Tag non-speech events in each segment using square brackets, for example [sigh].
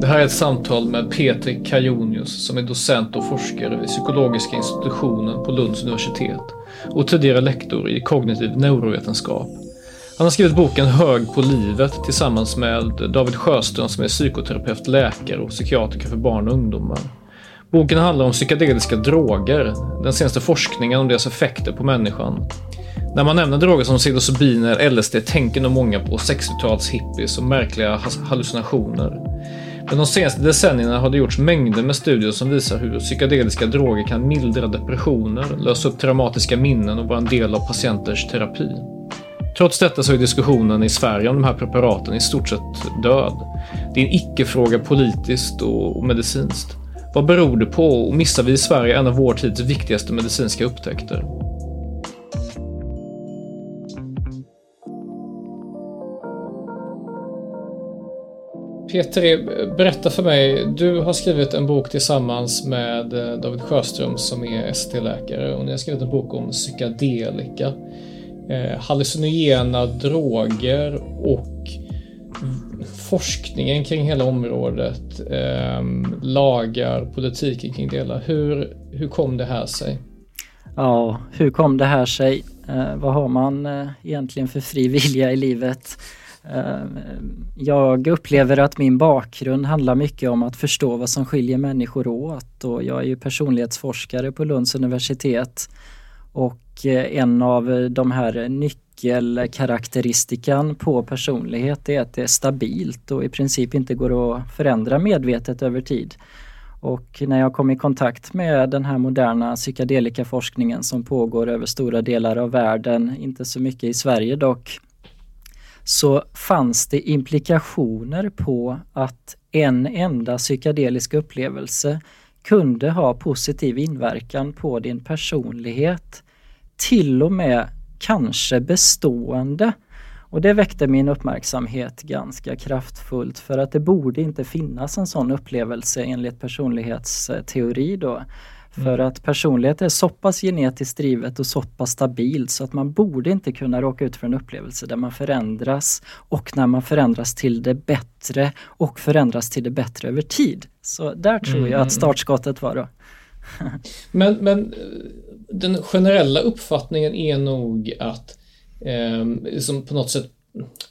Det här är ett samtal med Peter Kajonius som är docent och forskare vid psykologiska institutionen på Lunds universitet och tidigare lektor i kognitiv neurovetenskap. Han har skrivit boken Hög på livet tillsammans med David Sjöström som är psykoterapeut, läkare och psykiatriker för barn och ungdomar. Boken handlar om psykedeliska droger, den senaste forskningen om deras effekter på människan. När man nämner droger som psilocybin eller LSD tänker nog många på 60-tals hippies och märkliga hallucinationer. Men de senaste decennierna har det gjorts mängder med studier som visar hur psykedeliska droger kan mildra depressioner, lösa upp traumatiska minnen och vara en del av patienters terapi. Trots detta så är diskussionen i Sverige om de här preparaten i stort sett död. Det är en icke-fråga politiskt och medicinskt. Vad beror det på och missar vi i Sverige en av vår tids viktigaste medicinska upptäckter? Peter, berätta för mig. Du har skrivit en bok tillsammans med eh, David Sjöström som är ST-läkare och ni har skrivit en bok om psykedelika. Eh, hallucinogena droger och forskningen kring hela området, eh, lagar, politiken kring det hela. Hur, hur kom det här sig? Ja, hur kom det här sig? Eh, vad har man eh, egentligen för fri vilja i livet? Eh, jag upplever att min bakgrund handlar mycket om att förstå vad som skiljer människor åt och jag är ju personlighetsforskare på Lunds universitet. Och eh, en av eh, de här nyckelkaraktäristikan på personlighet är att det är stabilt och i princip inte går att förändra medvetet över tid. Och när jag kom i kontakt med den här moderna psykedelikaforskningen som pågår över stora delar av världen, inte så mycket i Sverige dock, så fanns det implikationer på att en enda psykedelisk upplevelse kunde ha positiv inverkan på din personlighet. Till och med kanske bestående. Och det väckte min uppmärksamhet ganska kraftfullt för att det borde inte finnas en sån upplevelse enligt personlighetsteori då. För mm. att personlighet är så pass genetiskt drivet och så pass stabilt så att man borde inte kunna råka ut för en upplevelse där man förändras och när man förändras till det bättre och förändras till det bättre över tid. Så där tror mm. jag att mm. startskottet var då. [laughs] men, men den generella uppfattningen är nog att eh, som på något sätt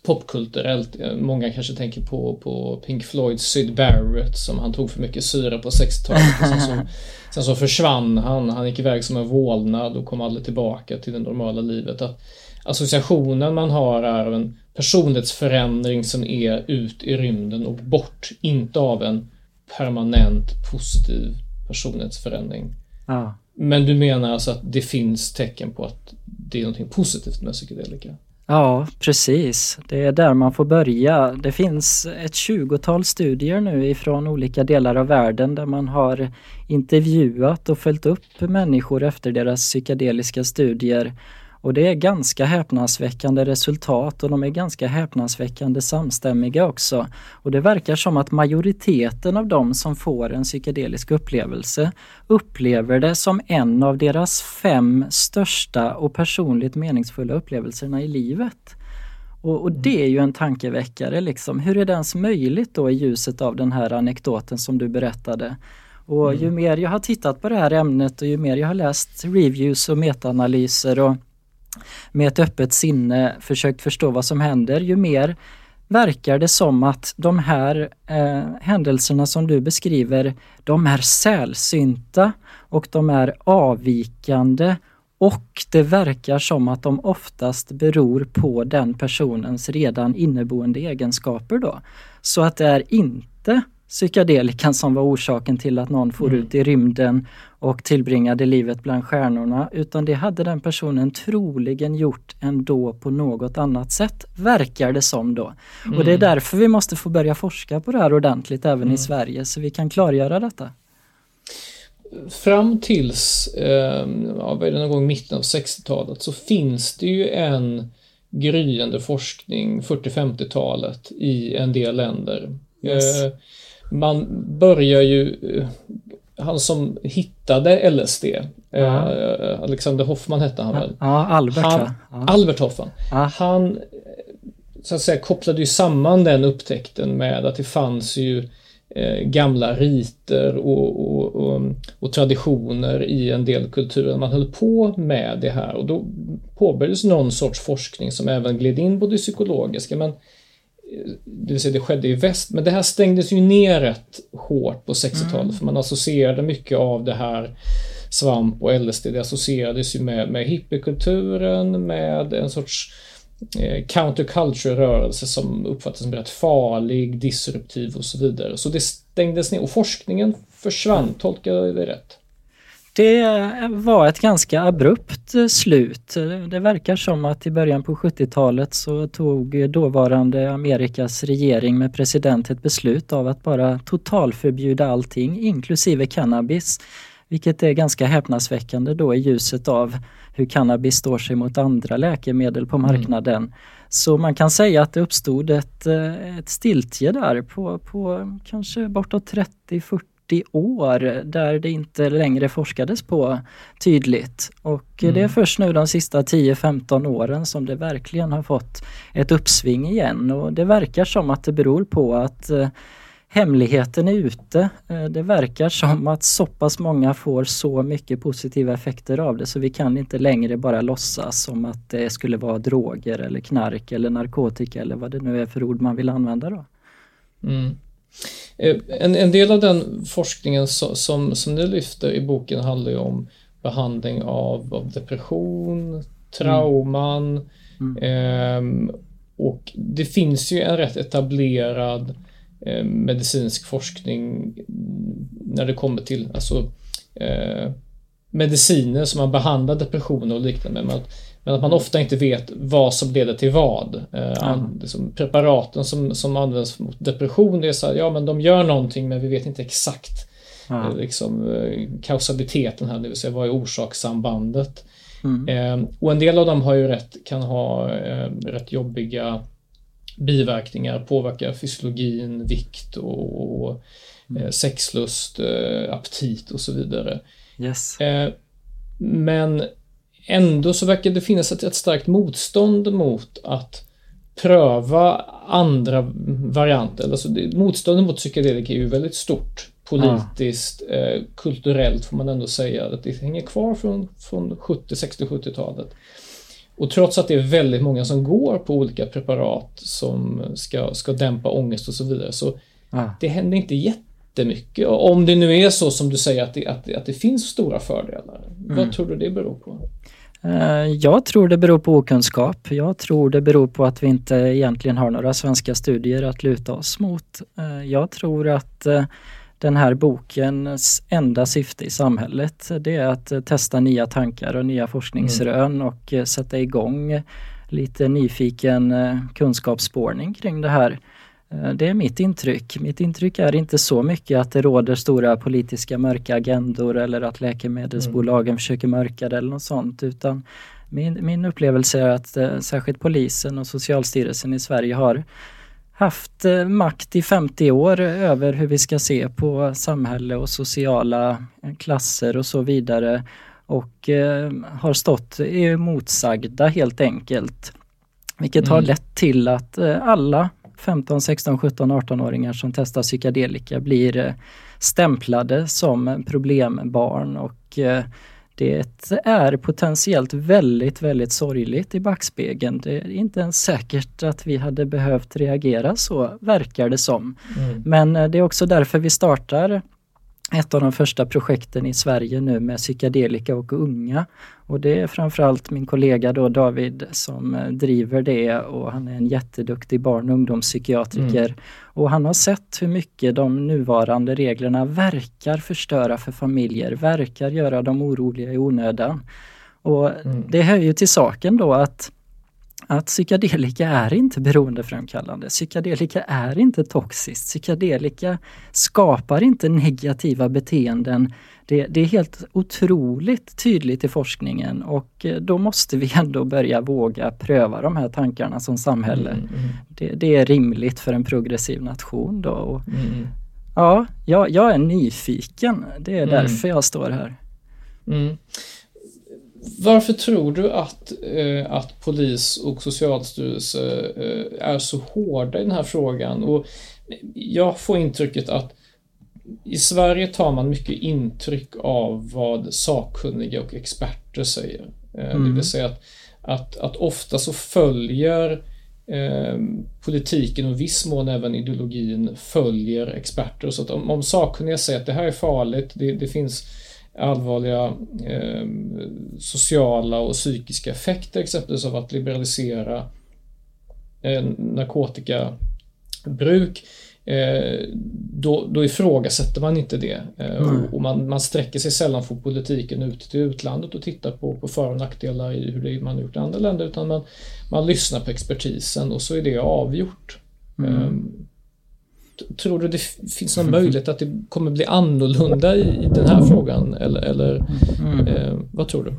popkulturellt. Eh, många kanske tänker på, på Pink Floyds Syd Barrett som han tog för mycket syra på 60-talet. Sen så, [laughs] sen så försvann han. Han gick iväg som en vålnad och kom aldrig tillbaka till det normala livet. Att associationen man har är av en personlighetsförändring som är ut i rymden och bort. Inte av en permanent positiv personlighetsförändring. Ja. Men du menar alltså att det finns tecken på att det är något positivt med psykedelika? Ja, precis. Det är där man får börja. Det finns ett tjugotal studier nu ifrån olika delar av världen där man har intervjuat och följt upp människor efter deras psykedeliska studier och det är ganska häpnadsväckande resultat och de är ganska häpnadsväckande samstämmiga också. Och det verkar som att majoriteten av de som får en psykedelisk upplevelse upplever det som en av deras fem största och personligt meningsfulla upplevelserna i livet. Och, och, det är ju en tankeväckare liksom. Hur är det ens möjligt då i ljuset av den här anekdoten som du berättade? Och mm. ju mer jag har tittat på det här ämnet och ju mer jag har läst reviews och metaanalyser och med ett öppet sinne försökt förstå vad som händer, ju mer verkar det som att de här eh, händelserna som du beskriver, de är sällsynta och de är avvikande och det verkar som att de oftast beror på den personens redan inneboende egenskaper då. Så att det är inte psykedelikan som var orsaken till att någon for mm. ut i rymden och tillbringade livet bland stjärnorna utan det hade den personen troligen gjort ändå på något annat sätt, verkar det som då. Mm. Och det är mm. därför vi måste få börja forska på det här ordentligt även mm. i Sverige så vi kan klargöra detta. Fram tills eh, ja, någon gång mitten av 60-talet så finns det ju en gryende forskning 40-50-talet i en del länder. Yes. Eh, man börjar ju eh, han som hittade LSD, ja. eh, Alexander Hoffman hette han väl? Ja, Albert han, ja. Albert Hoffman. Ja. Han så att säga kopplade ju samman den upptäckten med att det fanns ju eh, gamla riter och, och, och, och, traditioner i en del kulturer. Man höll på med det här och då påbörjades någon sorts forskning som även gled in på det psykologiska men det vill säga det skedde i väst, men det här stängdes ju ner rätt hårt på 60-talet mm. för man associerade mycket av det här svamp och LSD, det associerades ju med, med hippiekulturen, med en sorts eh, counterculture-rörelse som uppfattades som rätt farlig, disruptiv och så vidare. Så det stängdes ner och forskningen försvann, tolkar jag det rätt? Det var ett ganska abrupt slut. Det verkar som att i början på 70-talet så tog dåvarande Amerikas regering med president ett beslut av att bara totalförbjuda allting, inklusive cannabis. Vilket är ganska häpnadsväckande då i ljuset av hur cannabis står sig mot andra läkemedel på mm. marknaden. Mm. Så man kan säga att det uppstod ett, ett stiltje där på, på kanske bortåt 30-40 40 år där det inte längre forskades på tydligt. Och mm. det är mm. först nu de sista 10-15 åren som det verkligen har fått ett uppsving igen och det verkar som att det beror på att eh, hemligheten är ute. Eh, det verkar som att så pass många får så mycket positiva effekter av det så vi kan inte längre bara låtsas som att det skulle vara droger eller knark eller narkotika eller vad det nu är för ord man vill använda då. Mm. Eh, en, en del av den forskningen som, som, som ni lyfter i boken handlar ju om behandling av, av depression, trauman mm. Mm. Eh, och det finns ju en rätt etablerad eh, medicinsk forskning när det kommer till alltså, eh, mediciner som man behandlar depressioner och liknande med. Men att man ofta inte vet vad som leder till vad. Mm. preparaten som, som används mot depression, det är så här, ja men de gör någonting men vi vet inte exakt mm. liksom, eh, kausaliteten här, det vill säga vad är orsakssambandet. Mm. Eh, och en del av dem har ju rätt, kan ha eh, rätt jobbiga biverkningar, påverkar fysiologin, vikt och, och mm. sexlust, aptit och så vidare. Yes. men ändå så verkar det finnas ett, ett starkt motstånd mot att pröva andra varianter. Alltså det, motståndet mot psykedelika är ju väldigt stort politiskt, ja. eh, kulturellt får man ändå säga. Att det hänger kvar från, från 70, 60, 70-talet. Och trots att det är väldigt många som går på olika preparat som ska, ska dämpa ångest och så vidare så ja. det händer inte jättemycket. Om det nu är så som du säger att det, att, att det finns stora fördelar. Mm. Vad tror du det beror på? Eh, jag tror det beror på okunskap. Jag tror det beror på att vi inte egentligen har några svenska studier att luta oss mot. Eh, jag tror att eh, den här bokens enda syfte i samhället det är att testa nya tankar och nya forskningsrön mm. och sätta igång lite nyfiken kunskapsspårning kring det här. Eh, det är mitt intryck. Mitt intryck är inte så mycket att det råder stora politiska mörka agendor eller att läkemedelsbolagen mm. försöker mörka det eller något sånt utan min, min upplevelse är att eh, särskilt polisen och Socialstyrelsen i Sverige har haft eh, makt i 50 år över hur vi ska se på samhälle och sociala eh, klasser och så vidare och eh, har stått motsagda helt enkelt. Vilket mm. har lett till att eh, alla 15, 16, 17, 18-åringar som testar psykedelika blir eh, stämplade som problembarn och eh, det är potentiellt väldigt, väldigt sorgligt i backspegeln. Det är inte ens säkert att vi hade behövt reagera så, verkar det som. Mm. Men eh, det är också därför vi startar ett av de första projekten i Sverige nu med psykedelika och unga. Och det är framförallt min kollega då David som eh, driver det och han är en jätteduktig barn och ungdomspsykiatriker. Mm. Och han har sett hur mycket de nuvarande reglerna verkar förstöra för familjer, verkar göra dem oroliga i onödan. Och mm. det hör ju till saken då att att psykedelika är inte beroendeframkallande. Psykedelika är inte toxiskt. Psykedelika skapar inte negativa beteenden. Det, det, är helt otroligt tydligt i forskningen och eh, då måste vi ändå börja våga pröva de här tankarna som samhälle. Mm, mm. Det, det, är rimligt för en progressiv nation då. Mm. Ja, jag, jag, är nyfiken. Det är mm. därför jag står här. Mm. Varför tror du att, eh, att polis och socialstyrelse eh, är så hårda i den här frågan? Och jag får intrycket att i Sverige tar man mycket intryck av vad sakkunniga och experter säger. Eh, mm. Det vill säga att, att, att ofta så följer eh, politiken och viss mån även ideologin följer experter. Så att om, om sakkunniga säger att det här är farligt, det, det finns allvarliga eh, sociala och psykiska effekter exempelvis av att liberalisera eh, narkotikabruk eh, då, då ifrågasätter man inte det. Mm. Och man, man sträcker sig sällan från politiken ut till utlandet och tittar på, på för och nackdelar i hur det man har gjort i andra länder utan man, man lyssnar på expertisen och så är det avgjort. Mm. Tror du det finns någon möjlighet att det kommer bli annorlunda i, den här frågan? Eller, eller mm. eh, vad tror du?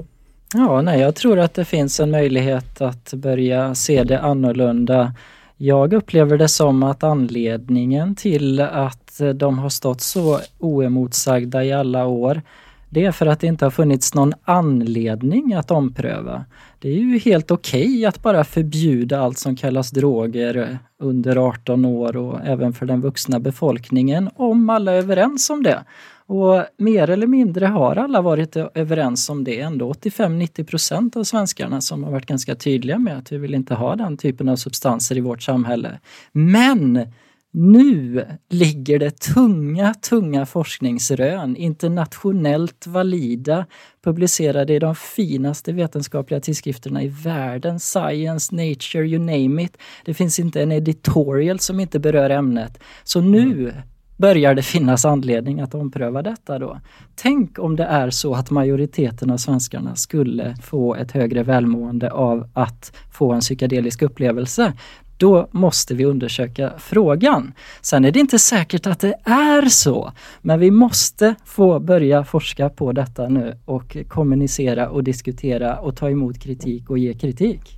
Ja, nej, jag tror att det finns en möjlighet att börja se det annorlunda. Jag upplever det som att anledningen till att de har stått så oemotsagda i alla år det är för att det inte har funnits någon anledning att ompröva. Det är ju helt okej okay att bara förbjuda allt som kallas droger under 18 år och även för den vuxna befolkningen om alla är överens om det. Och mer eller mindre har alla varit överens om det ändå. 85-90 procent av svenskarna som har varit ganska tydliga med att vi vill inte ha den typen av substanser i vårt samhälle. Men nu ligger det tunga, tunga forskningsrön, internationellt valida, publicerade i de finaste vetenskapliga tidskrifterna i världen. Science, Nature, you name it. Det finns inte en editorial som inte berör ämnet. Så nu börjar det finnas anledning att ompröva detta då. Tänk om det är så att majoriteten av svenskarna skulle få ett högre välmående av att få en psykedelisk upplevelse då måste vi undersöka frågan. Sen är det inte säkert att det är så, men vi måste få börja forska på detta nu och kommunicera och diskutera och ta emot kritik och ge kritik.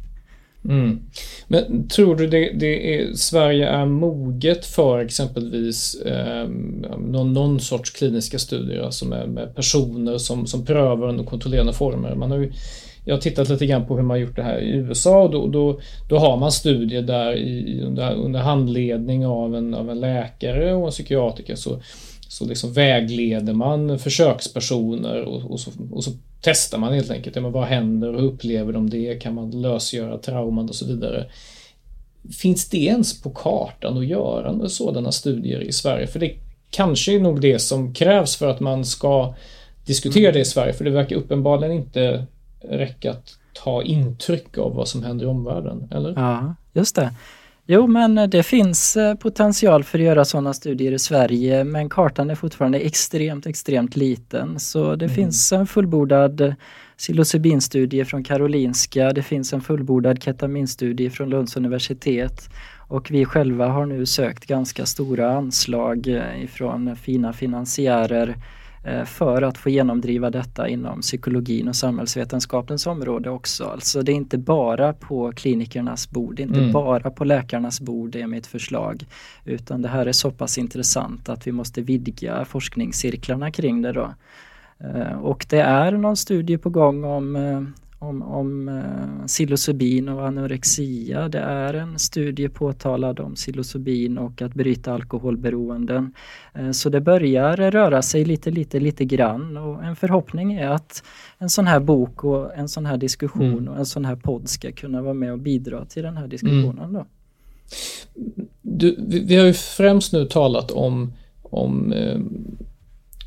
Mm. Men tror du det, det är, Sverige är moget för exempelvis eh, någon, någon sorts kliniska studier, alltså med, med personer som, som prövar under kontrollerande former? Man har ju jag har tittat lite grann på hur man gjort det här i USA och då, då, då har man studier där i, under, under handledning av en, av en läkare och en psykiatriker så, så liksom vägleder man försökspersoner och, och, så, och så testar man helt enkelt. Ja, men vad händer? Hur upplever de det? Kan man lösgöra trauman och så vidare? Finns det ens på kartan att göra sådana studier i Sverige? För det kanske är nog det som krävs för att man ska diskutera det i Sverige, för det verkar uppenbarligen inte räcka att ta intryck av vad som händer i omvärlden, eller? Ja, just det. Jo, men det finns eh, potential för att göra sådana studier i Sverige, men kartan är fortfarande extremt, extremt liten. Så det mm. finns en fullbordad psilocybinstudie från Karolinska, det finns en fullbordad ketaminstudie från Lunds universitet och vi själva har nu sökt ganska stora anslag eh, ifrån fina finansiärer för att få genomdriva detta inom psykologin och samhällsvetenskapens område också. Alltså det är inte bara på klinikernas bord, det är inte mm. bara på läkarnas bord det är mitt förslag. Utan det här är så pass intressant att vi måste vidga forskningscirklarna kring det då. Eh, och det är någon studie på gång om, eh, om, om eh, psilocybin och anorexia. Det är en studie påtalad om psilocybin och att bryta alkoholberoenden. Eh, så det börjar röra sig lite, lite, lite grann och en förhoppning är att en sån här bok och en sån här diskussion mm. och en sån här podd ska kunna vara med och bidra till den här diskussionen. Mm. Då. Du, vi, vi, har ju främst nu talat om om eh,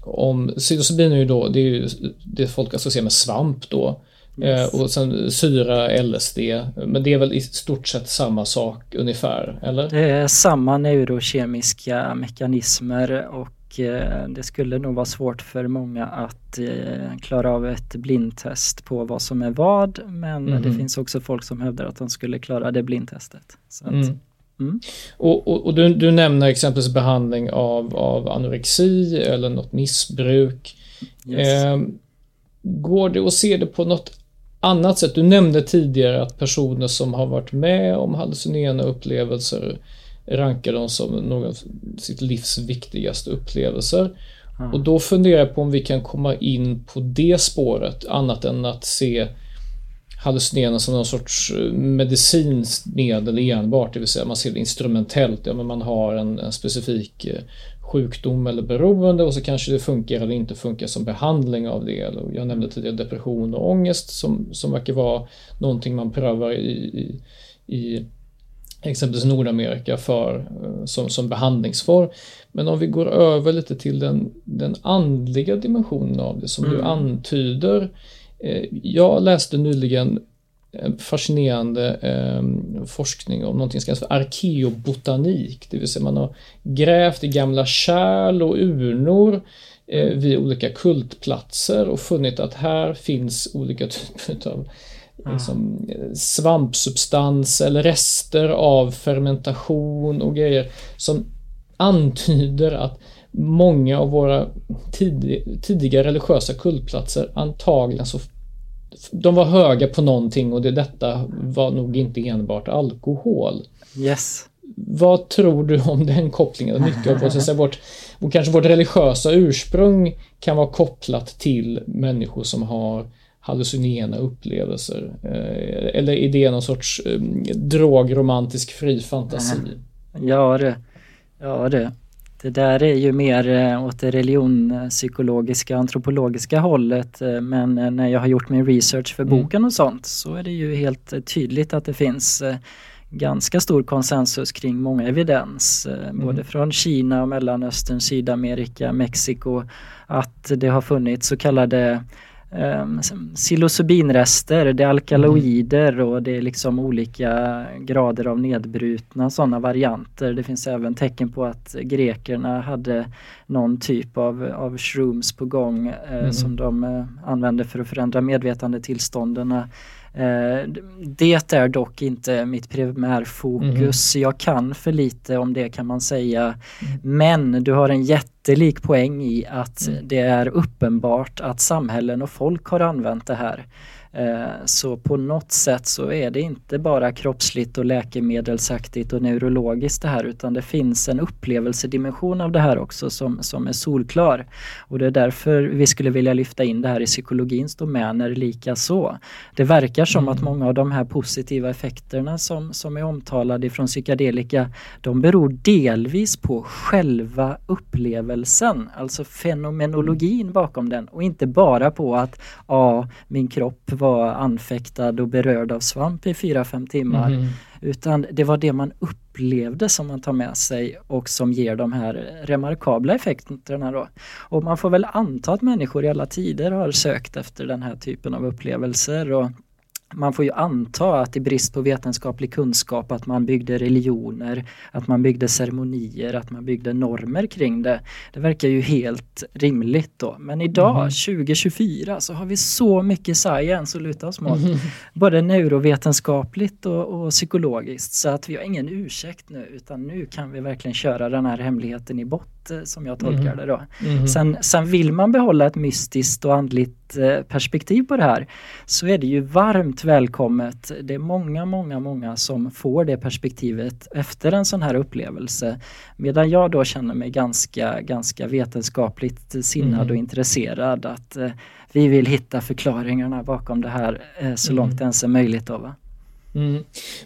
om psilocybin är ju då, det är ju det folk associerar med svamp då. Yes. Eh, och sen syra, LSD. Men det är väl i stort sett samma sak ungefär, eller? Det är samma neurokemiska mekanismer och eh, det skulle nog vara svårt för många att eh, klara av ett blindtest på vad som är vad. Men mm. det finns också folk som hävdar att de skulle klara det blindtestet. Mm. Mm. Och, och, och du, du, nämner exempelvis behandling av, av anorexi eller något missbruk. Yes. Eh, går det att se det på något annat sätt? Du nämnde tidigare att personer som har varit med om hallucinerande upplevelser rankar dem som av sitt livs viktigaste upplevelser. Mm. Och då funderar jag på om vi kan komma in på det spåret annat än att se hallucinerande som någon sorts eh, medicinskt medel enbart, det vill säga man ser det instrumentellt. Ja, men man har en, en specifik eh, sjukdom eller beroende och så kanske det funkar eller inte funkar som behandling av det. Jag nämnde tidigare depression och ångest som, som verkar vara någonting man prövar i, i, i exempelvis Nordamerika för, eh, som, som behandlingsform. Men om vi går över lite till den, den andliga dimensionen av det som mm. du antyder Eh, jag läste nyligen en fascinerande eh, forskning om någonting som kallas för arkeobotanik, det vill säga man har grävt i gamla kärl och urnor eh, vid olika kultplatser och funnit att här finns olika typer av liksom, svampsubstans eller rester av fermentation och grejer som antyder att många av våra tid, tidiga religiösa kultplatser antagligen så de var höga på någonting och det detta var nog inte enbart alkohol. Yes. Vad tror du om den kopplingen? Mycket av vårt, så vårt, och kanske vårt religiösa ursprung kan vara kopplat till människor som har hallucinogena upplevelser. Eh, eller är det någon sorts um, drogromantisk fri fantasi? Ja det. Ja det. Det där är ju mer eh, åt det religionspsykologiska, antropologiska hållet eh, men eh, när jag har gjort min research för mm. boken och sånt så är det ju helt tydligt att det finns ganska stor konsensus kring många evidens, mm. både från Kina och Mellanöstern, Sydamerika, Mexiko, att det har funnits så kallade psilocybinrester, det är alkaloider och det är liksom olika grader av nedbrutna sådana varianter. Det finns även tecken på att grekerna hade någon typ av, av shrooms på gång eh, mm. som de eh, använde för att förändra medvetandetillstånden. Eh, det är dock inte mitt primärfokus. Mm. Jag kan för lite om det kan man säga. Men du har en jättelik poäng i att mm. det är uppenbart att samhällen och folk har använt det här. Eh, så på något sätt så är det inte bara kroppsligt och läkemedelsaktigt och neurologiskt det här utan det finns en upplevelsedimension av det här också som, som är solklar. Och det är därför vi skulle vilja lyfta in det här i psykologins domäner lika så. Det verkar som mm. att många av de här positiva effekterna som, som är omtalade från psykedelika de beror delvis på själva upplevelsen, alltså fenomenologin bakom den och inte bara på att ja, min kropp var anfäktad och berörd av svamp i 4-5 timmar. Mm. Utan det var det man upplevde som man tar med sig och som ger de här remarkabla effekterna då. Och man får väl anta att människor i alla tider har sökt efter den här typen av upplevelser och man får ju anta att i brist på vetenskaplig kunskap att man byggde religioner, att man byggde ceremonier, att man byggde normer kring det. Det verkar ju helt rimligt då. Men idag, mm. 2024, så har vi så mycket science att luta oss mot. Mm. Både neurovetenskapligt och, och, psykologiskt. Så att vi har ingen ursäkt nu utan nu kan vi verkligen köra den här hemligheten i botten sätt eh, som jag tolkar mm. det då. Mm. Sen, sen vill man behålla ett mystiskt och andligt eh, perspektiv på det här så är det ju varmt välkommet. Det är många, många, många som får det perspektivet efter en sån här upplevelse. Medan jag då känner mig ganska, ganska vetenskapligt sinnad mm. och intresserad att eh, vi vill hitta förklaringarna bakom det här så långt det ens är möjligt. Då, va? Mm.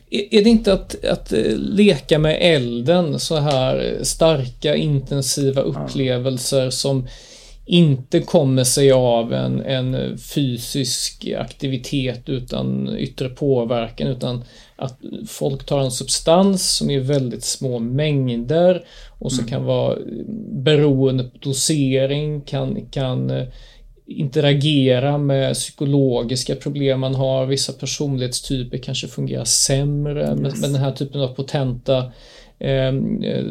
Är det inte att, att eh, leka med elden, så här starka intensiva upplevelser ja. som inte kommer sig av en, en fysisk aktivitet utan yttre påverkan utan att folk tar en substans som är väldigt små mängder och som mm. kan vara beroende på dosering, kan, kan eh, interagera med psykologiska problem man har. Vissa personlighetstyper kanske fungerar sämre yes. med, med den här typen av potenta ehm, eh,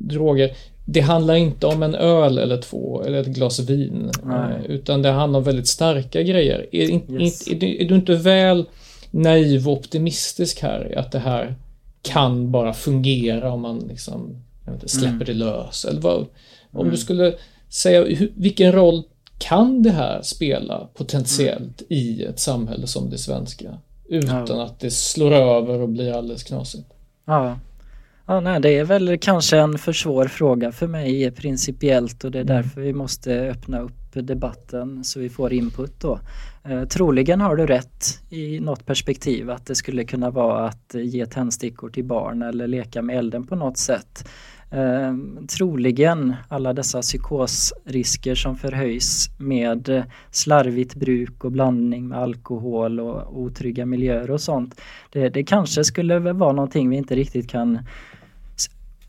droger. Det handlar inte om en öl eller två eller ett glas vin. Eh, utan det handlar om väldigt starka grejer. Är, yes. är, är, är, du inte väl naiv och optimistisk här? Att det här kan bara fungera om man liksom, inte, släpper mm. det lös? Eller vad, om mm. du skulle säga, vilken roll kan det här spela potentiellt mm. i ett samhälle som det svenska? Utan ja. att det slår över och blir alldeles knasigt. Ja. Ja, nej, det är väl kanske en för svår fråga för mig principiellt och det är mm. därför vi måste öppna upp debatten så vi får input då. Eh, troligen har du rätt i något perspektiv att det skulle kunna vara att ge tändstickor till barn eller leka med elden på något sätt. Eh, troligen alla dessa psykosrisker som förhöjs med slarvigt bruk och blandning med alkohol och otrygga miljöer och sånt. Det, det kanske skulle vara någonting vi inte riktigt kan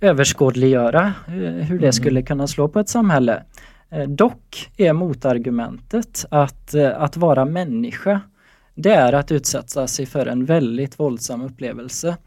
överskådliggöra eh, hur det mm. skulle kunna slå på ett samhälle. Eh, dock är motargumentet att, eh, att vara människa det är att utsätta sig för en väldigt våldsam upplevelse.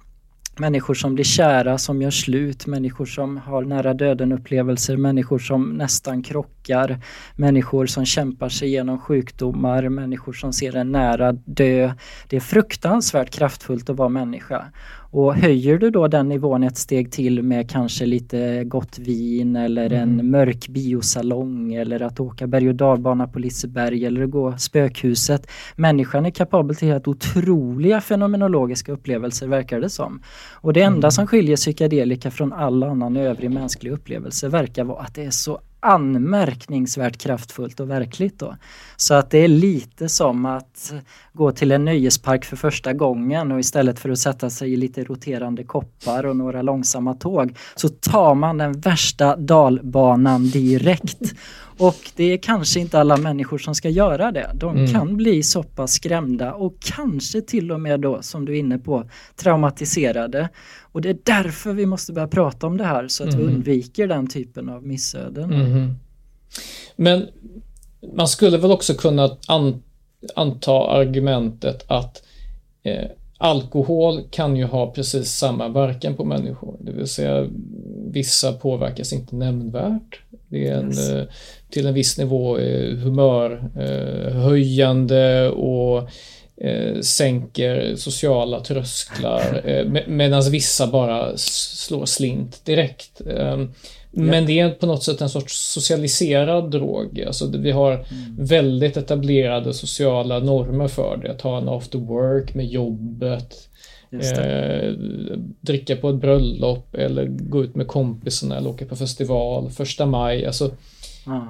Människor som blir kära, som gör slut, människor som har nära döden upplevelser, människor som nästan krockar, människor som kämpar sig igenom sjukdomar, människor som ser en nära dö. Det är fruktansvärt kraftfullt att vara människa. Och höjer du då den nivån ett steg till med kanske lite gott vin eller mm. en mörk biosalong eller att åka berg och dalbana på Liseberg eller att gå spökhuset. Människan är kapabel till helt otroliga fenomenologiska upplevelser verkar det som. Och det enda mm. som skiljer psykedelika från all annan övrig mänsklig upplevelse verkar vara att det är så anmärkningsvärt kraftfullt och verkligt då. Så att det är lite som att gå till en nöjespark för första gången och istället för att sätta sig i lite roterande koppar och några långsamma tåg så tar man den värsta dalbanan direkt. Och det är kanske inte alla människor som ska göra det. De mm. kan bli så pass skrämda och kanske till och med då, som du är inne på, traumatiserade. Och det är därför vi måste börja prata om det här så att mm. vi undviker den typen av missöden. Mm. Men man skulle väl också kunna an anta argumentet att eh, alkohol kan ju ha precis samma verkan på människor. Det vill säga vissa påverkas inte nämnvärt. Det är en, yes. Eh, till en viss nivå eh, humörhöjande eh, och sänker sociala trösklar [laughs] med, medan vissa bara slår slint direkt. Eh, men det är på något sätt en sorts socialiserad drog. Alltså vi har mm. väldigt etablerade sociala normer för det. Att ha en after work med jobbet. Eh, dricka på ett bröllop eller gå ut med kompisarna eller åka på festival, första maj. Alltså, ah.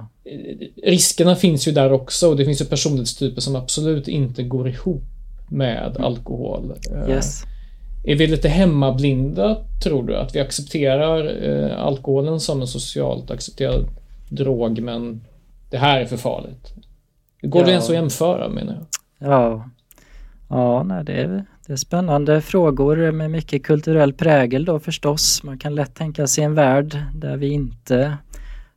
Riskerna finns ju där också och det finns ju personlighetstyper som absolut inte går ihop med mm. alkohol. Eh, yes. Är vi lite hemmablinda, tror du? Att vi accepterar eh, alkoholen som en socialt accepterad drog, men det här är för farligt? Går ja. det ens att jämföra, menar jag? Ja, ja nej, det, är, det är spännande frågor med mycket kulturell prägel då förstås. Man kan lätt tänka sig en värld där vi inte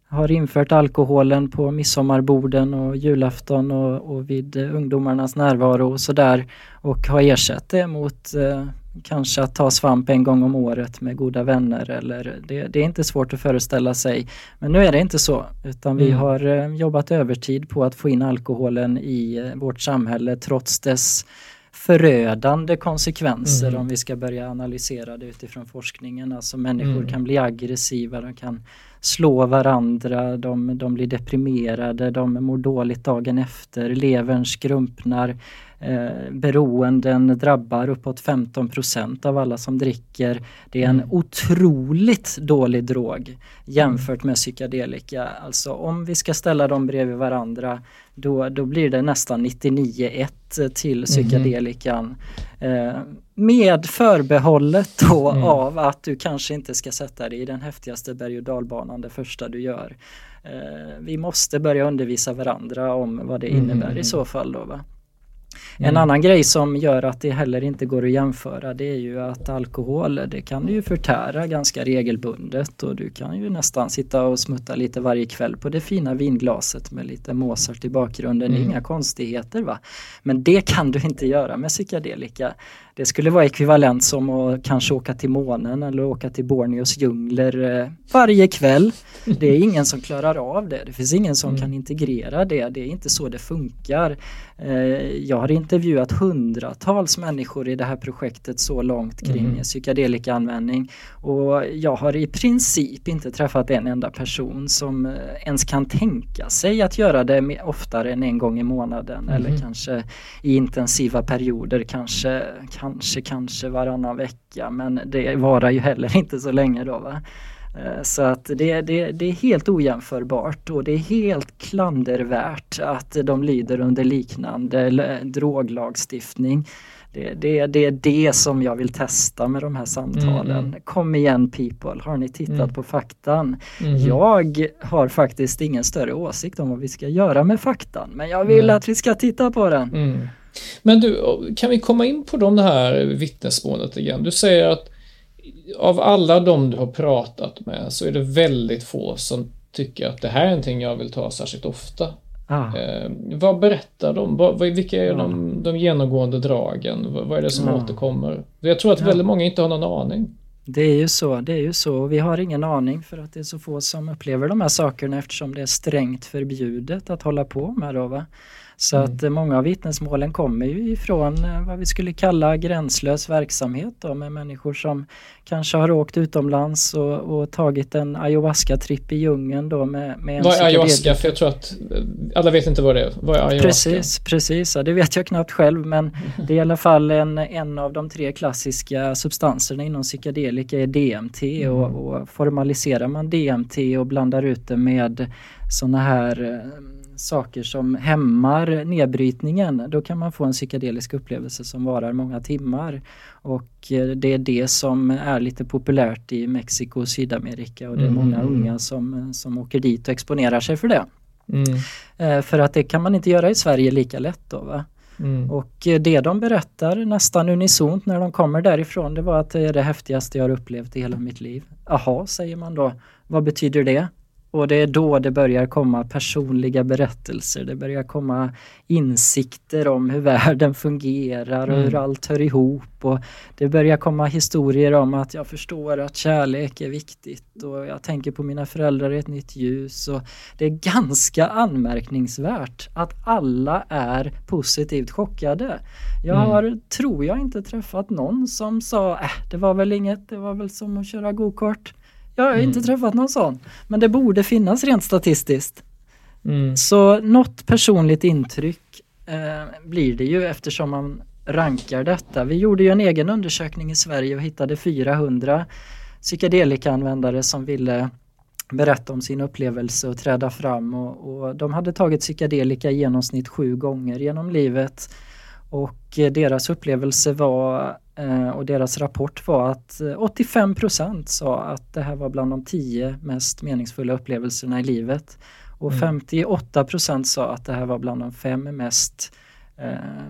har infört alkoholen på midsommarborden och julafton och, och vid ungdomarnas närvaro och sådär och har ersatt det mot eh, kanske att ta svamp en gång om året med goda vänner eller det, det, är inte svårt att föreställa sig. Men nu är det inte så utan vi mm. har eh, jobbat övertid på att få in alkoholen i eh, vårt samhälle trots dess förödande konsekvenser mm. om vi ska börja analysera det utifrån forskningen. Alltså människor mm. kan bli aggressiva, de kan slå varandra, de, de blir deprimerade, de mår dåligt dagen efter, levern skrumpnar, eh, beroenden drabbar uppåt 15% av alla som dricker. Det är en mm. otroligt dålig drog jämfört med psykedelika. Alltså om vi ska ställa dem bredvid varandra då, då blir det nästan 99-1 till mhm. psykedelikan. Mm. Eh, med förbehållet då mm. av att du kanske inte ska sätta dig i den häftigaste berg och dalbanan det första du gör. Eh, vi måste börja undervisa varandra om vad det innebär mm. i så fall då. Va? Mm. En annan grej som gör att det heller inte går att jämföra det är ju att alkohol det kan du ju förtära ganska regelbundet och du kan ju nästan sitta och smutta lite varje kväll på det fina vinglaset med lite Mozart i bakgrunden. Mm. Inga konstigheter va. Men det kan du inte göra med psykedelika. Det skulle vara ekvivalent som att kanske åka till månen eller åka till Borneos djungler eh, varje kväll. Det är ingen som klarar av det. Det finns ingen som mm. kan integrera det. Det är inte så det funkar. Eh, jag har intervjuat hundratals människor i det här projektet så långt kring mm. psykedelikaanvändning och jag har i princip inte träffat en enda person som eh, ens kan tänka sig att göra det oftare än en gång i månaden mm. eller kanske i intensiva perioder kanske kanske, kanske varannan vecka men det varar ju heller inte så länge då. Va? Eh, så att det, det, det är helt ojämförbart och det är helt klandervärt att de lyder under liknande droglagstiftning. Det, det, det är det som jag vill testa med de här samtalen. Mm. Kom igen people, har ni tittat mm. på faktan? Mm. Jag har faktiskt ingen större åsikt om vad vi ska göra med faktan men jag vill att vi ska titta på den. Mm. Men du, kan vi komma in på de här vittnesmålet igen? Du säger att av alla de du har pratat med så är det väldigt få som tycker att det här är någonting jag vill ta särskilt ofta. Ah. Eh, vad berättar de? Vad, vilka är ah. de, de genomgående dragen? Vad, vad är det som ah. återkommer? Jag tror att ja. väldigt många inte har någon aning. Det är ju så, det är ju så. Vi har ingen aning för att det är så få som upplever de här sakerna eftersom det är strängt förbjudet att hålla på med. Då, va? Så mm. att eh, många av vittnesmålen kommer ju ifrån eh, vad vi skulle kalla gränslös verksamhet då, med människor som kanske har åkt utomlands och, och tagit en ayahuasca-tripp i djungeln då med, med en Vad är ayahuasca? För jag tror att eh, alla vet inte vad det är. Vad är ayahuasca? Precis, precis. Ja, det vet jag knappt själv men [laughs] det är i alla fall en, en av de tre klassiska substanserna inom psykedelika är DMT mm. och, och formaliserar man DMT och blandar ut det med sådana här saker som hämmar nedbrytningen, då kan man få en psykedelisk upplevelse som varar många timmar. Och eh, det är det som är lite populärt i Mexiko och Sydamerika och det är mm. många unga som, som åker dit och exponerar sig för det. Mm. Eh, för att det kan man inte göra i Sverige lika lätt då. Va? Mm. Och eh, det de berättar nästan unisont när de kommer därifrån det var att det är det häftigaste jag har upplevt i hela mitt liv. Jaha, säger man då. Vad betyder det? Och det är då det börjar komma personliga berättelser, det börjar komma insikter om hur världen fungerar och mm. hur allt hör ihop. Och det börjar komma historier om att jag förstår att kärlek är viktigt och jag tänker på mina föräldrar i ett nytt ljus. Och det är ganska anmärkningsvärt att alla är positivt chockade. Jag mm. har, tror jag, inte träffat någon som sa äh, det var väl inget, det var väl som att köra gokart. Jag har mm. inte träffat någon sån. Men det borde finnas rent statistiskt. Mm. Så något personligt intryck eh, blir det ju eftersom man rankar detta. Vi gjorde ju en egen undersökning i Sverige och hittade 400 psykedelikaanvändare som ville berätta om sin upplevelse och träda fram och, och de hade tagit psykedelika i genomsnitt sju gånger genom livet och eh, deras upplevelse var och deras rapport var att 85 eh, sa att det här var bland de tio mest meningsfulla upplevelserna i livet. Och mm. 58% sa att det här var bland de fem mest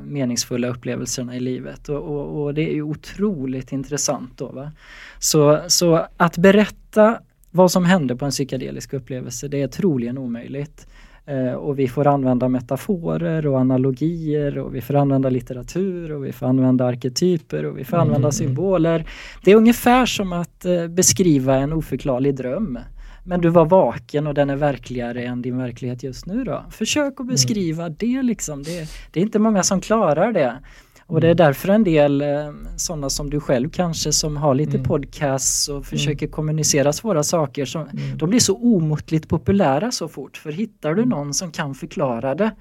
meningsfulla upplevelserna i livet. Och, och, och det är otroligt intressant då. Va? Så, så att berätta vad som hände på en psykedelisk upplevelse det är troligen omöjligt. Eh, och vi får använda metaforer och analogier och vi får använda litteratur och vi får använda arketyper och vi får mm. använda symboler. Det är ungefär som att eh, beskriva en oförklarlig dröm. Men du var vaken och den är verkligare än din verklighet just nu då. Försök att mm. beskriva mm. det liksom. Det, det, är inte många som klarar det. Och det är mm. därför en del eh, sådana som du själv kanske som har lite mm. podcasts och försöker mm. kommunicera svåra saker. Som, mm. De blir så omåttligt populära så fort. För hittar du mm. någon som kan förklara det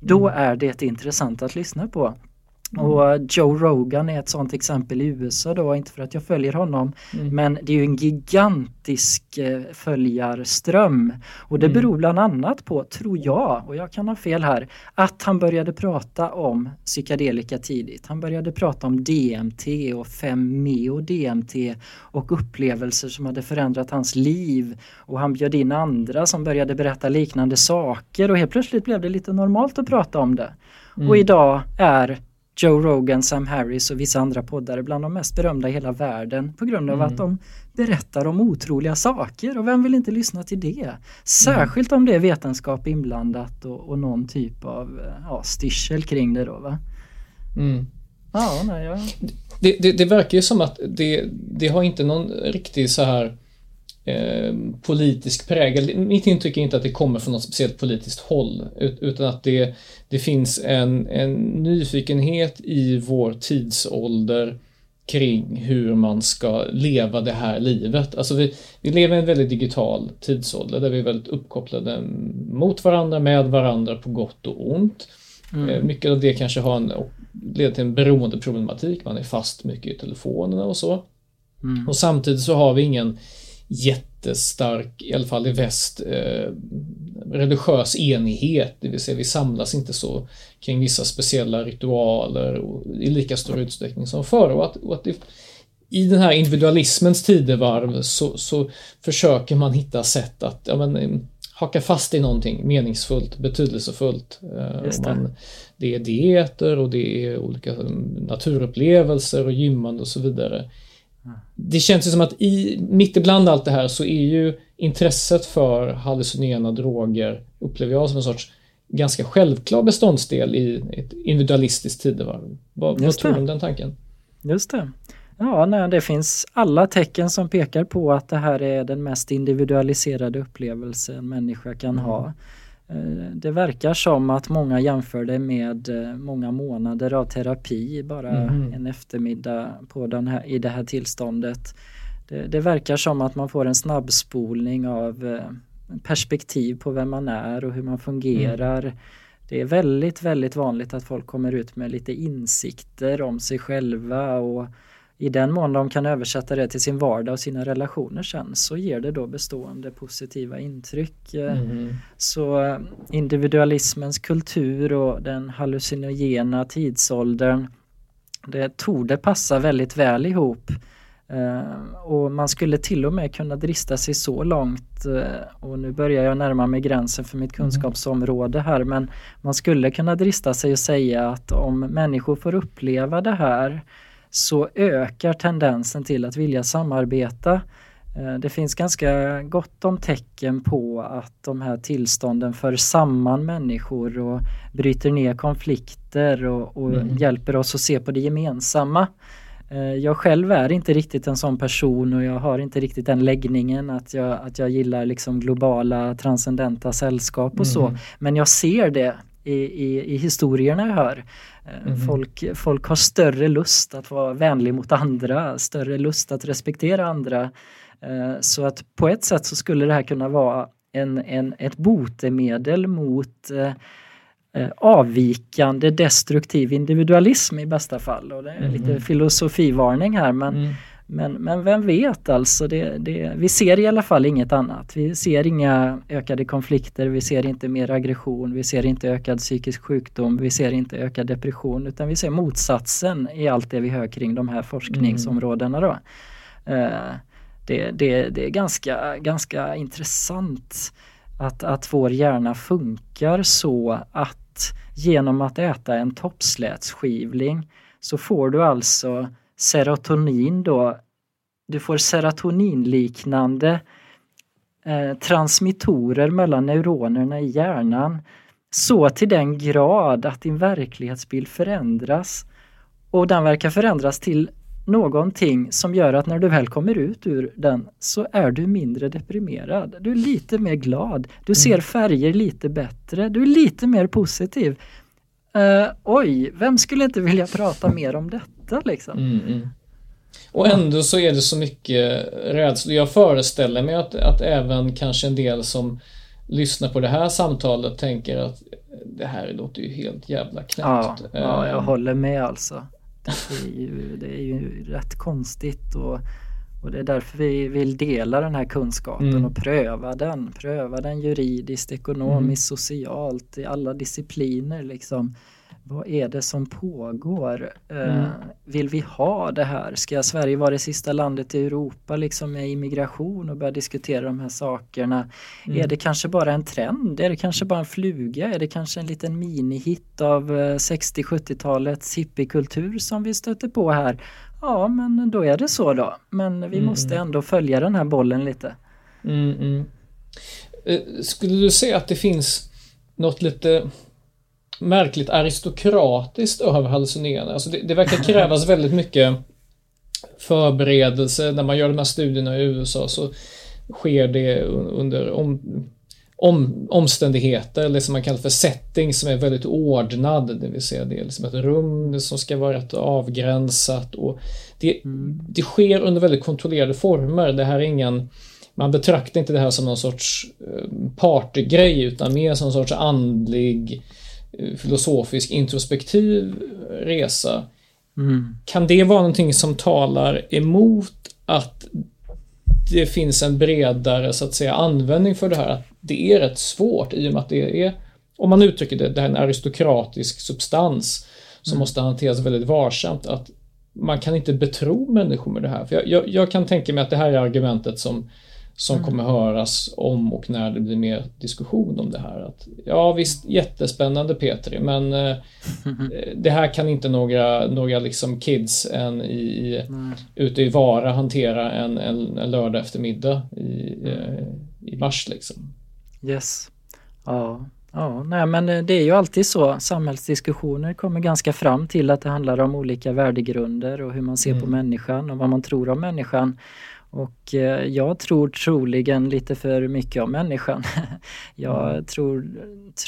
då mm. är det intressant att lyssna på. Mm. Och Joe Rogan är ett sånt exempel i USA då, inte för att jag följer honom, mm. men det är ju en gigantisk eh, följarström. Och det mm. beror bland annat på, tror jag, och jag kan ha fel här, att han började prata om psykedelika tidigt. Han började prata om DMT och 5-meo-DMT och upplevelser som hade förändrat hans liv. Och han bjöd in andra som började berätta liknande saker och helt plötsligt blev det lite normalt att prata om det. Och mm. idag är Joe Rogan, Sam Harris och vissa andra poddar bland de mest berömda i hela världen på grund av mm. att de berättar om otroliga saker och vem vill inte lyssna till det? Särskilt mm. om det är vetenskap inblandat och, och någon typ av ja, styrsel kring det då va? Mm. Ja, nej, ja. Det, det, det, verkar ju som att det, det har inte någon riktig så här Eh, politisk prägel. Mitt intryck är inte att det kommer från något speciellt politiskt håll utan att det, det finns en, en nyfikenhet i vår tidsålder kring hur man ska leva det här livet. Alltså vi, vi lever i en väldigt digital tidsålder där vi är väldigt uppkopplade mot varandra, med varandra på gott och ont. Mm. Eh, mycket av det kanske har en, leder till en beroendeproblematik, man är fast mycket i telefonerna och så. Mm. Och samtidigt så har vi ingen jättestark, i alla fall i väst, eh, religiös enighet, det vill säga vi samlas inte så kring vissa speciella ritualer i lika stor utsträckning som förr och att, och att det, i den här individualismens tidevarv så, så försöker man hitta sätt att ja, men, eh, haka fast i någonting meningsfullt, betydelsefullt. Eh, det. Man, det är dieter och det är olika naturupplevelser och gymmande och så vidare. Det känns ju som att i, mitt ibland allt det här så är ju intresset för hallucinerande droger, upplever jag som en sorts ganska självklar beståndsdel i ett individualistiskt tidevarv. Vad, vad tror du om den tanken? Just det. Ja, nej, det finns alla tecken som pekar på att det här är den mest individualiserade upplevelse en människa kan mm. ha. Eh, det verkar som att många jämför det med eh, många månader av terapi bara mm. en eftermiddag på den här, i det här tillståndet. Det, det, verkar som att man får en snabbspolning av eh, perspektiv på vem man är och hur man fungerar. Mm. Det är väldigt, väldigt vanligt att folk kommer ut med lite insikter om sig själva och i den mån de kan översätta det till sin vardag och sina relationer sen så ger det då bestående positiva intryck. Mm. Så eh, individualismens kultur och den hallucinogena tidsåldern det torde passa väldigt väl ihop. Uh, och man skulle till och med kunna drista sig så långt och nu börjar jag närma mig gränsen för mitt mm. kunskapsområde här men man skulle kunna drista sig och säga att om människor får uppleva det här så ökar tendensen till att vilja samarbeta. Eh, det finns ganska gott om tecken på att de här tillstånden för samman människor och bryter ner konflikter och, och mm. hjälper oss att se på det gemensamma. Eh, jag själv är inte riktigt en sån person och jag har inte riktigt den läggningen att jag, att jag gillar liksom globala transcendenta sällskap och mm. så. Men jag ser det i, i, i historierna jag hör. Mm. Folk, folk har större lust att vara vänlig mot andra, större lust att respektera andra. Eh, så att på ett sätt så skulle det här kunna vara en, en, ett botemedel mot eh, avvikande destruktiv individualism i bästa fall. Och det är mm. lite filosofivarning här men mm. Men, men vem vet alltså, det, det, vi ser i alla fall inget annat. Vi ser inga ökade konflikter, vi ser inte mer aggression, vi ser inte ökad psykisk sjukdom, vi ser inte ökad depression utan vi ser motsatsen i allt det vi hör kring de här forskningsområdena. Då. Uh, det, det, det, är ganska, ganska intressant att, att vår hjärna funkar så att genom att äta en toppslätskivling så får du alltså serotonin då, du får serotoninliknande eh, transmittorer mellan neuronerna i hjärnan så till den grad att din verklighetsbild förändras. Och den verkar förändras till någonting som gör att när du väl kommer ut ur den så är du mindre deprimerad. Du är lite mer glad. Du ser mm. färger lite bättre. Du är lite mer positiv. uh, oj, vem skulle inte vilja prata mer om detta liksom? Mm, mm. Och ändå så är det så mycket rädsla. Jag föreställer mig att, att även kanske en del som lyssnar på det här samtalet tänker att det här låter ju helt jävla knäppt. Ja, ja jag ehm. håller med alltså. Det är ju, det är ju rätt konstigt och, och det är därför vi vill dela den här kunskapen mm. och pröva den. Pröva den juridiskt, ekonomiskt, mm. socialt i alla discipliner liksom. Vad är det som pågår? Eh, mm. vill vi ha det här? Ska Sverige vara det sista landet i Europa liksom med immigration och börja diskutera de här sakerna? Mm. Är det kanske bara en trend? Är det kanske bara en fluga? Är det kanske en liten minihit av 60-70-talets eh, hippiekultur som vi stöter på här? Ja, men då är det så då. Men vi mm. måste ändå följa den här bollen lite. Mm, mm. Eh, skulle du säga att det finns något lite märkligt aristokratiskt över hallucinerande. Alltså det, det verkar krävas väldigt mycket förberedelse. När man gör de här studierna i USA så sker det under om, om, omständigheter, eller som man kallar för setting, som är väldigt ordnad. Det vill säga det är liksom ett rum som ska vara rätt avgränsat och det, mm. det sker under väldigt kontrollerade former. Det här är ingen man betraktar inte det här som någon sorts eh, partygrej utan mer som någon sorts andlig filosofisk introspektiv resa. Mm. Kan det vara någonting som talar emot att det finns en bredare så att säga användning för det här? Att det är rätt svårt i och med att det är, om man uttrycker det, det är en aristokratisk substans som mm. måste hanteras väldigt varsamt. Att man kan inte betro människor med det här. För jag, jag, jag kan tänka mig att det här är argumentet som som mm. kommer höras om och när det blir mer diskussion om det här. Att, ja visst, jättespännande Petri, men eh, [laughs] det här kan inte några, några liksom kids än i, ute i Vara hantera en, en, en lördag eftermiddag i, eh, i mars. Liksom. Yes. Ja. Ja, nej men eh, det är ju alltid så. Samhällsdiskussioner kommer ganska fram till att det handlar om olika värdegrunder och hur man ser mm. på människan och vad man tror om människan. Och eh, jag tror troligen lite för mycket om människan. [laughs] jag mm. tror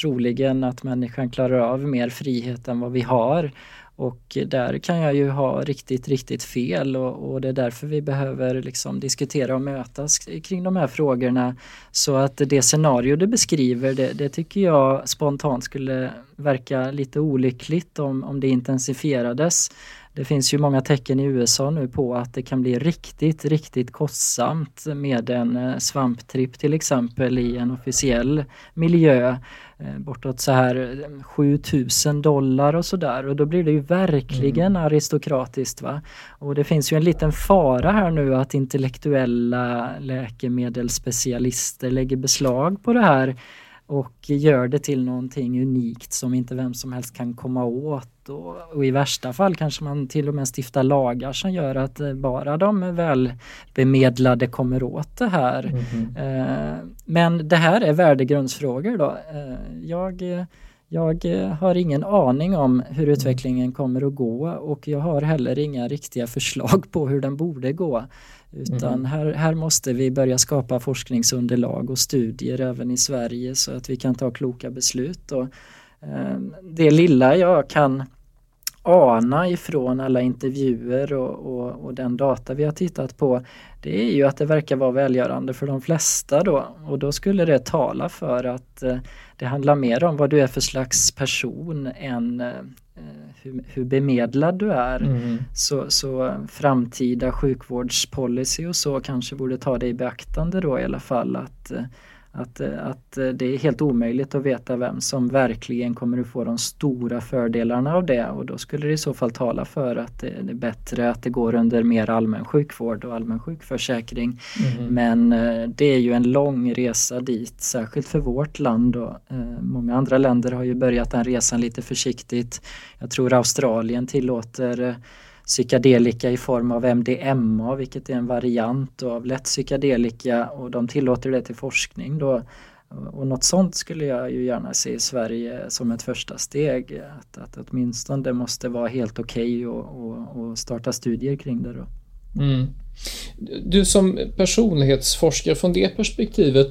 troligen att människan klarar av mer frihet än vad vi har. Och där kan jag ju ha riktigt, riktigt fel och, och, det är därför vi behöver liksom diskutera och mötas kring de här frågorna. Så att det scenario du beskriver, det, det tycker jag spontant skulle verka lite olyckligt om, om det intensifierades. Det finns ju många tecken i USA nu på att det kan bli riktigt, riktigt kostsamt med en eh, svamptripp till exempel i en officiell miljö. Eh, bortåt så här 7000 dollar och sådär och då blir det ju verkligen mm. aristokratiskt. Va? Och det finns ju en liten fara här nu att intellektuella läkemedelsspecialister lägger beslag på det här och gör det till någonting unikt som inte vem som helst kan komma åt. Och, och, i värsta fall kanske man till och med stiftar lagar som gör att eh, bara de välbemedlade kommer åt det här. Mm -hmm. eh, men det här är värdegrundsfrågor då. Eh, jag, jag har ingen aning om hur mm. utvecklingen kommer att gå och jag har heller inga riktiga förslag på hur den borde gå. Utan mm. här, här måste vi börja skapa forskningsunderlag och studier även i Sverige så att vi kan ta kloka beslut. Och, eh, det lilla jag kan ana ifrån alla intervjuer och, och, och, den data vi har tittat på det är ju att det verkar vara välgörande för de flesta då och då skulle det tala för att eh, det handlar mer om vad du är för slags person än eh, hur, hur bemedlad du är. Mm. Så, så framtida sjukvårdspolicy och så kanske borde ta det i beaktande då i alla fall att att, att det är helt omöjligt att veta vem som verkligen kommer att få de stora fördelarna av det och då skulle det i så fall tala för att det är bättre att det går under mer allmän sjukvård och allmän sjukförsäkring. Mm. Men eh, det är ju en lång resa dit, särskilt för vårt land. Och, eh, många andra länder har ju börjat den resan lite försiktigt. Jag tror Australien tillåter psykedelika i form av MDMA vilket är en variant av lätt psykedelika och de tillåter det till forskning då. Och något sånt skulle jag ju gärna se i Sverige som ett första steg. Att, att åtminstone det måste vara helt okej okay och, och, och, starta studier kring det då. Mm. Du som personlighetsforskare från det perspektivet,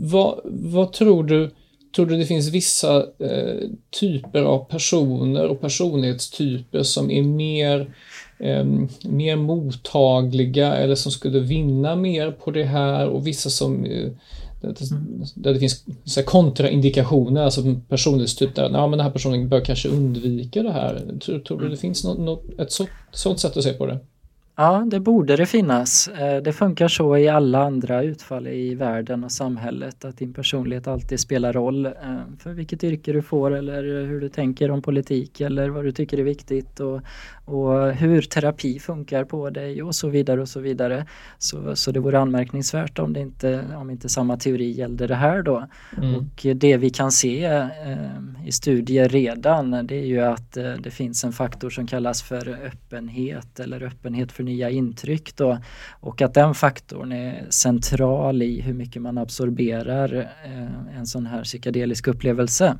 vad, vad tror du tror du det finns vissa eh, typer av personer och personlighetstyper som är mer, eh, mer mottagliga eller som skulle vinna mer på det här och vissa som eh, där det finns så kontraindikationer, alltså personlighetstyp där ja, men den här personen bör kanske undvika det här. Tror, tror du det finns något, något, ett så, sådant sätt att se på det? Ja, det borde det finnas. Eh, det funkar så i alla andra utfall i världen och samhället att din personlighet alltid spelar roll eh, för vilket yrke du får eller hur du tänker om politik eller vad du tycker är viktigt och, och hur terapi funkar på dig och så vidare och så vidare. Så, så det vore anmärkningsvärt om det inte, om inte samma teori gällde det här då. Mm. Och det vi kan se eh, i studier redan det är ju att eh, det finns en faktor som kallas för öppenhet eller öppenhet för nya intryck då. Och att den faktorn är central i hur mycket man absorberar eh, en sån här psykedelisk upplevelse.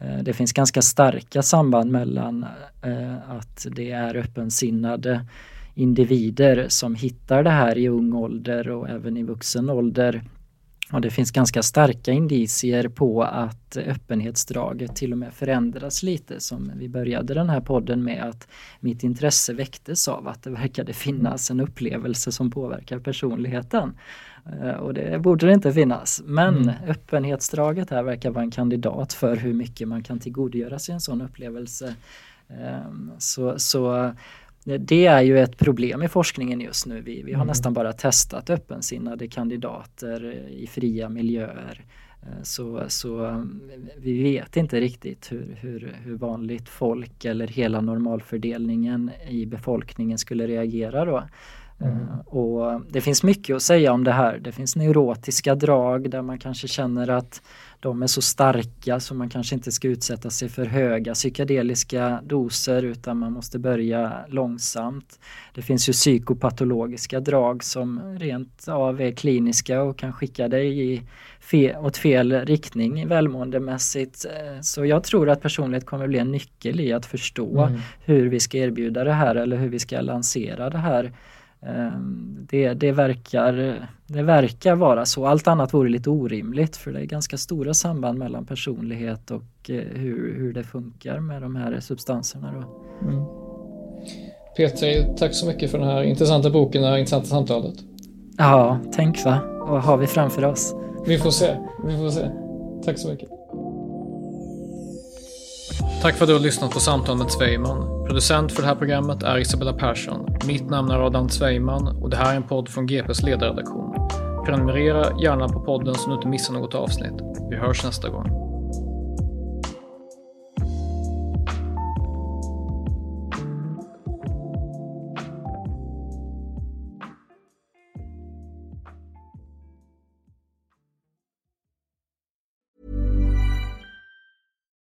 Eh, det finns ganska starka samband mellan eh, att det är öppensinnade individer som hittar det här i ung ålder och även i vuxen ålder. Och det finns ganska starka indicier på att öppenhetsdraget till och med förändras lite som vi började den här podden med att mitt intresse väcktes av att det verkade finnas en upplevelse som påverkar personligheten. Eh, och det borde det inte finnas. Men mm. öppenhetsdraget här verkar vara en kandidat för hur mycket man kan tillgodogöra sig en sån upplevelse. Ehm, så, så det är ju ett problem i forskningen just nu. Vi, vi har mm. nästan bara testat öppensinnade kandidater i fria miljöer. Eh, så, så vi vet inte riktigt hur, hur, hur vanligt folk eller hela normalfördelningen i befolkningen skulle reagera då. Mm. Eh, och det finns mycket att säga om det här. Det finns neurotiska drag där man kanske känner att de är så starka så man kanske inte ska utsätta sig för höga psykedeliska doser utan man måste börja långsamt. Det finns ju psykopatologiska drag som rent av är kliniska och kan skicka dig i fe åt fel riktning välmåendemässigt. Eh, så jag tror att personlighet kommer bli en nyckel i att förstå mm. hur vi ska erbjuda det här eller hur vi ska lansera det här det, det, verkar, det verkar vara så. Allt annat vore lite orimligt för det är ganska stora samband mellan personlighet och eh, hur, hur det funkar med de här substanserna. Då. Mm. Peter, tack så mycket för den här intressanta boken och det här intressanta samtalet. Ja, tänk va. Vad har vi framför oss? Vi får se. Vi får se. Tack så mycket. Tack för att du har lyssnat på Samtal med Zweiman. Producent för det här programmet är Isabella Persson. Mitt namn är Adam Zweiman och det här är en podd från GPs ledarredaktion. Prenumerera gärna på podden så du inte missar något avsnitt. Vi hörs nästa gång.